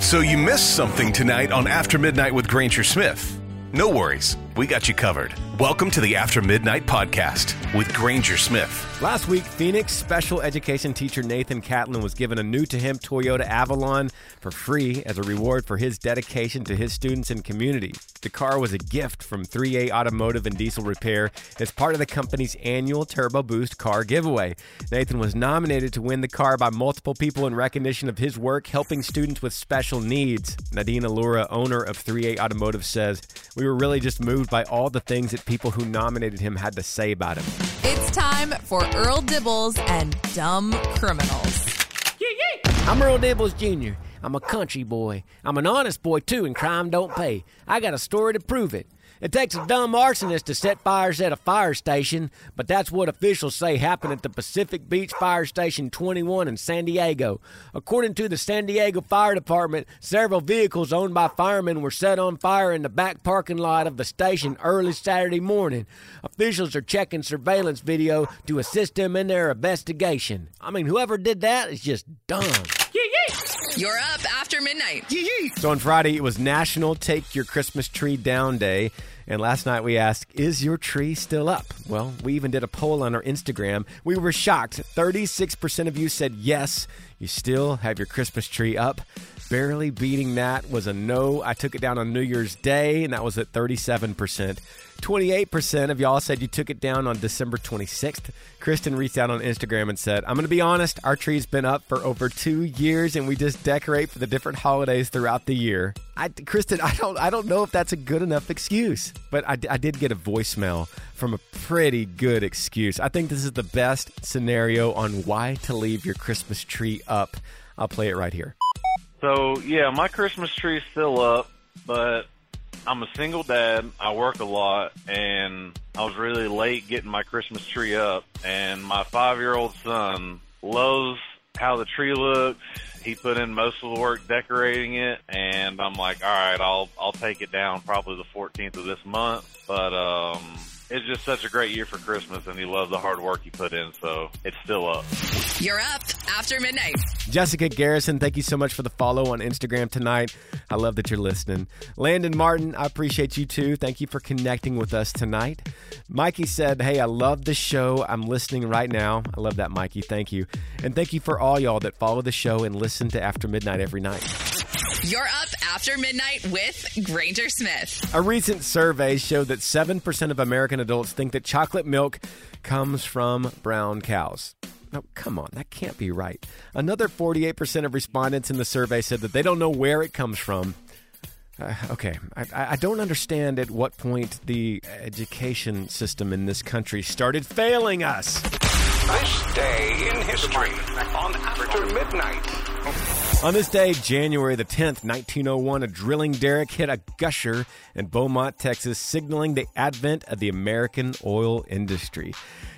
So you missed something tonight on After MidNite with Granger Smith. No worries, we got you covered. Welcome to the After MidNite podcast with Granger Smith. Last week, Phoenix special education teacher Nathan Catlin was given a new to him Toyota Avalon for free as a reward for his dedication to his students and community. The car was a gift from 3A Automotive and Diesel Repair as part of the company's annual Turbo Boost car giveaway. Nathan was nominated to win the car by multiple people in recognition of his work helping students with special needs. Nadine Allura, owner of 3A Automotive, says, We were really just moved by all the things that people who nominated him had to say about him. It's time for Earl Dibbles and Dumb Criminals. I'm Earl Dibbles Jr. I'm a country boy. I'm an honest boy, too, and crime don't pay. I got a story to prove it. It takes a dumb arsonist to set fires at a fire station, but that's what officials say happened at the Pacific Beach Fire Station 21 in San Diego. According to the San Diego Fire Department, several vehicles owned by firemen were set on fire in the back parking lot of the station early Saturday morning. Officials are checking surveillance video to assist them in their investigation. I mean, whoever did that is just dumb. You're up after midnight. So on Friday, it was National Take Your Christmas Tree Down Day. And last night we asked, Is your tree still up? Well, we even did a poll on our Instagram. We were shocked. 36% of you said yes, you still have your Christmas tree up. Barely beating that was a no. I took it down on New Year's Day, and that was at 37%. 28% of y'all said you took it down on December 26th. Kristen reached out on Instagram and said, I'm going to be honest, our tree's been up for over two years and we just decorate for the different holidays throughout the year. I, Kristen, I don't, I don't know if that's a good enough excuse, but I, I did get a voicemail from a pretty good excuse. I think this is the best scenario on why to leave your Christmas tree up. I'll play it right here. So yeah, my Christmas tree's still up, but I'm a single dad. I work a lot, and I was really late getting my Christmas tree up. And my five-year-old son loves how the tree looks. He put in most of the work decorating it, and I'm like, all right, I'll I'll take it down probably the 14th of this month. But um, it's just such a great year for Christmas, and he loves the hard work he put in, so it's still up. You're up after midnight. Jessica Garrison, thank you so much for the follow on Instagram tonight. I love that you're listening. Landon Martin, I appreciate you too. Thank you for connecting with us tonight. Mikey said, Hey, I love the show. I'm listening right now. I love that, Mikey. Thank you. And thank you for all y'all that follow the show and listen to After MidNite every night. You're up after midnight with Granger Smith. A recent survey showed that 7% of American adults think that chocolate milk comes from brown cows. Now, come on, that can't be right. Another 48% of respondents in the survey said that they don't know where it comes from. Uh, okay, I, I don't understand at what point the education system in this country started failing us. This day in history on After MidNite. On this day, January the 10th, 1901, a drilling derrick hit a gusher in Beaumont, Texas, signaling the advent of the American oil industry.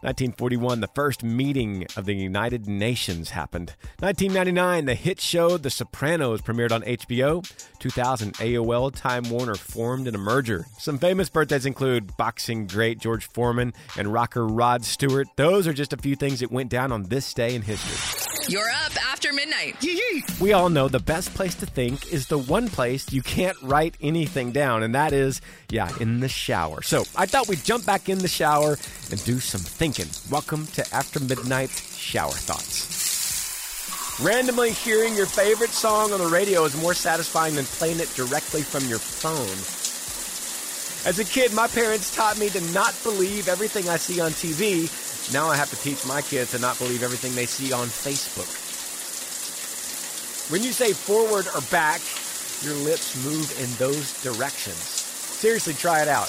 1941, the first meeting of the United Nations happened. 1999, the hit show The Sopranos premiered on HBO. 2000, AOL Time Warner formed in a merger. Some famous birthdays include boxing great George Foreman and rocker Rod Stewart. Those are just a few things that went down on this day in history. You're up after midnight. We all know the best place to think is the one place you can't write anything down, and that is, yeah, in the shower. So I thought we'd jump back in the shower and do some thinking. Welcome to After MidNite Shower Thoughts. Randomly hearing your favorite song on the radio is more satisfying than playing it directly from your phone. As a kid, my parents taught me to not believe everything I see on TV. Now I have to teach my kids to not believe everything they see on Facebook. When you say forward or back, your lips move in those directions. Seriously, try it out.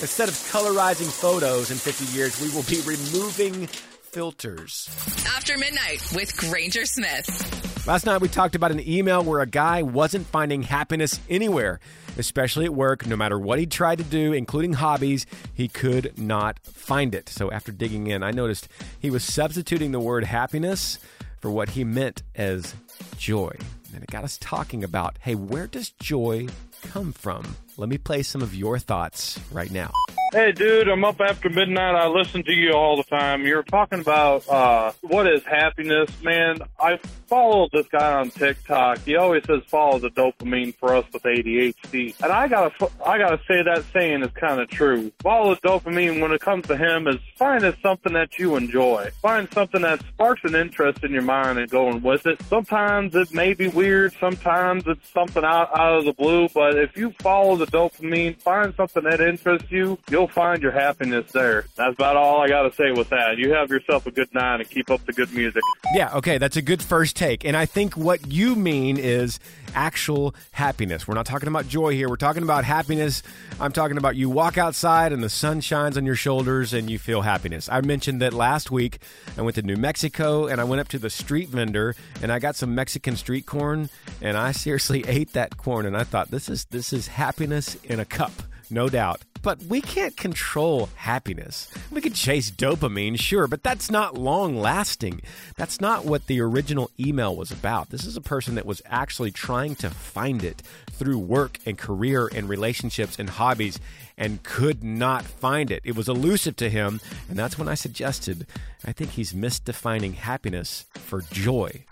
Instead of colorizing photos in 50 years, we will be removing filters. After midnight with Granger Smith. Last night we talked about an email where a guy wasn't finding happiness anywhere, especially at work. No matter what he tried to do, including hobbies, he could not find it. So after digging in, I noticed he was substituting the word happiness for what he meant as joy. And it got us talking about hey, where does joy come from? Let me play some of your thoughts right now. Hey, dude, I'm up after midnight. I listen to you all the time. You're talking about uh, what is happiness, man. I followed this guy on TikTok. He always says follow the dopamine for us with ADHD, and I gotta, I gotta say that saying is kind of true. Follow the dopamine when it comes to him is find it something that you enjoy. Find something that sparks an interest in your mind and going with it. Sometimes it may be weird. Sometimes it's something out out of the blue. But if you follow the dopamine, find something that interests you, you'll find your happiness there. That's about all I got to say with that. You have yourself a good night and keep up the good music. Yeah, okay, that's a good first take. And I think what you mean is actual happiness. We're not talking about joy here. We're talking about happiness. I'm talking about you walk outside and the sun shines on your shoulders and you feel happiness. I mentioned that last week I went to New Mexico and I went up to the street vendor and I got some Mexican street corn and I seriously ate that corn and I thought this is this is happiness in a cup, no doubt. But we can't control happiness. We could chase dopamine, sure, but that's not long lasting. That's not what the original email was about. This is a person that was actually trying to find it through work and career and relationships and hobbies and could not find it. It was elusive to him, and that's when I suggested I think he's misdefining happiness for joy.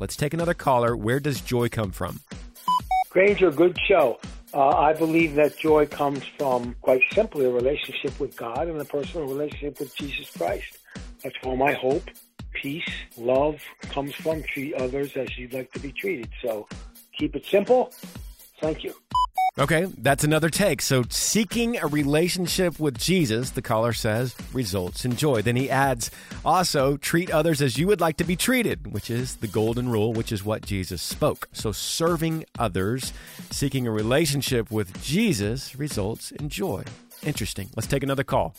Let's take another caller. Where does joy come from? Granger, good show. Uh, I believe that joy comes from, quite simply, a relationship with God and a personal relationship with Jesus Christ. That's all my hope, peace, love comes from. Treat others as you'd like to be treated. So keep it simple. Thank you. Okay, that's another take. So, seeking a relationship with Jesus, the caller says, results in joy. Then he adds, also, treat others as you would like to be treated, which is the golden rule, which is what Jesus spoke. So, serving others, seeking a relationship with Jesus results in joy. Interesting. Let's take another call.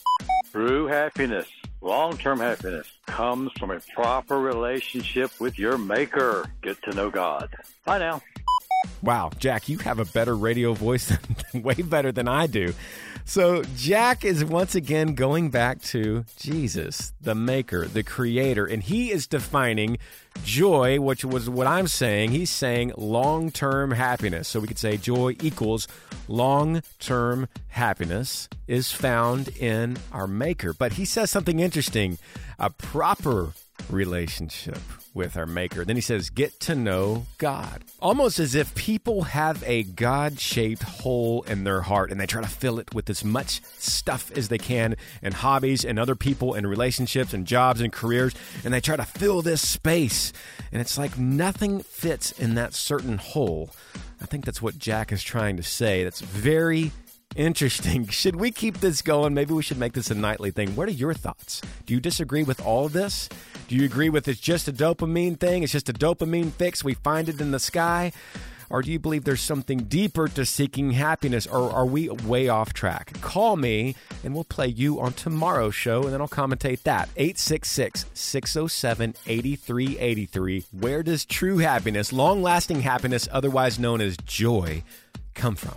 True happiness, long term happiness, comes from a proper relationship with your Maker. Get to know God. Bye now. Wow, Jack, you have a better radio voice, than, way better than I do. So, Jack is once again going back to Jesus, the maker, the creator, and he is defining joy, which was what I'm saying. He's saying long term happiness. So, we could say joy equals long term happiness is found in our maker. But he says something interesting a proper relationship with our maker. Then he says, get to know God. Almost as if people have a God shaped hole in their heart and they try to fill it with as much stuff as they can and hobbies and other people and relationships and jobs and careers. And they try to fill this space. And it's like nothing fits in that certain hole. I think that's what Jack is trying to say. That's very Interesting. Should we keep this going? Maybe we should make this a nightly thing. What are your thoughts? Do you disagree with all of this? Do you agree with it's just a dopamine thing? It's just a dopamine fix. We find it in the sky. Or do you believe there's something deeper to seeking happiness? Or are we way off track? Call me and we'll play you on tomorrow's show and then I'll commentate that. 866 607 8383. Where does true happiness, long lasting happiness, otherwise known as joy, come from?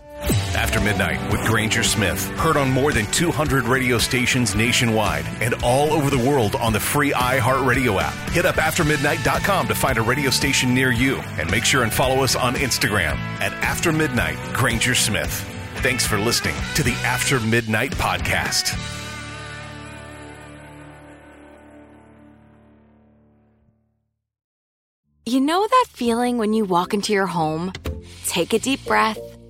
After MidNite with Granger Smith. Heard on more than 200 radio stations nationwide and all over the world on the free iHeartRadio app. Hit up aftermidnight.com to find a radio station near you and make sure and follow us on Instagram at After MidNite Granger Smith. Thanks for listening to the After MidNite podcast. You know that feeling when you walk into your home, take a deep breath,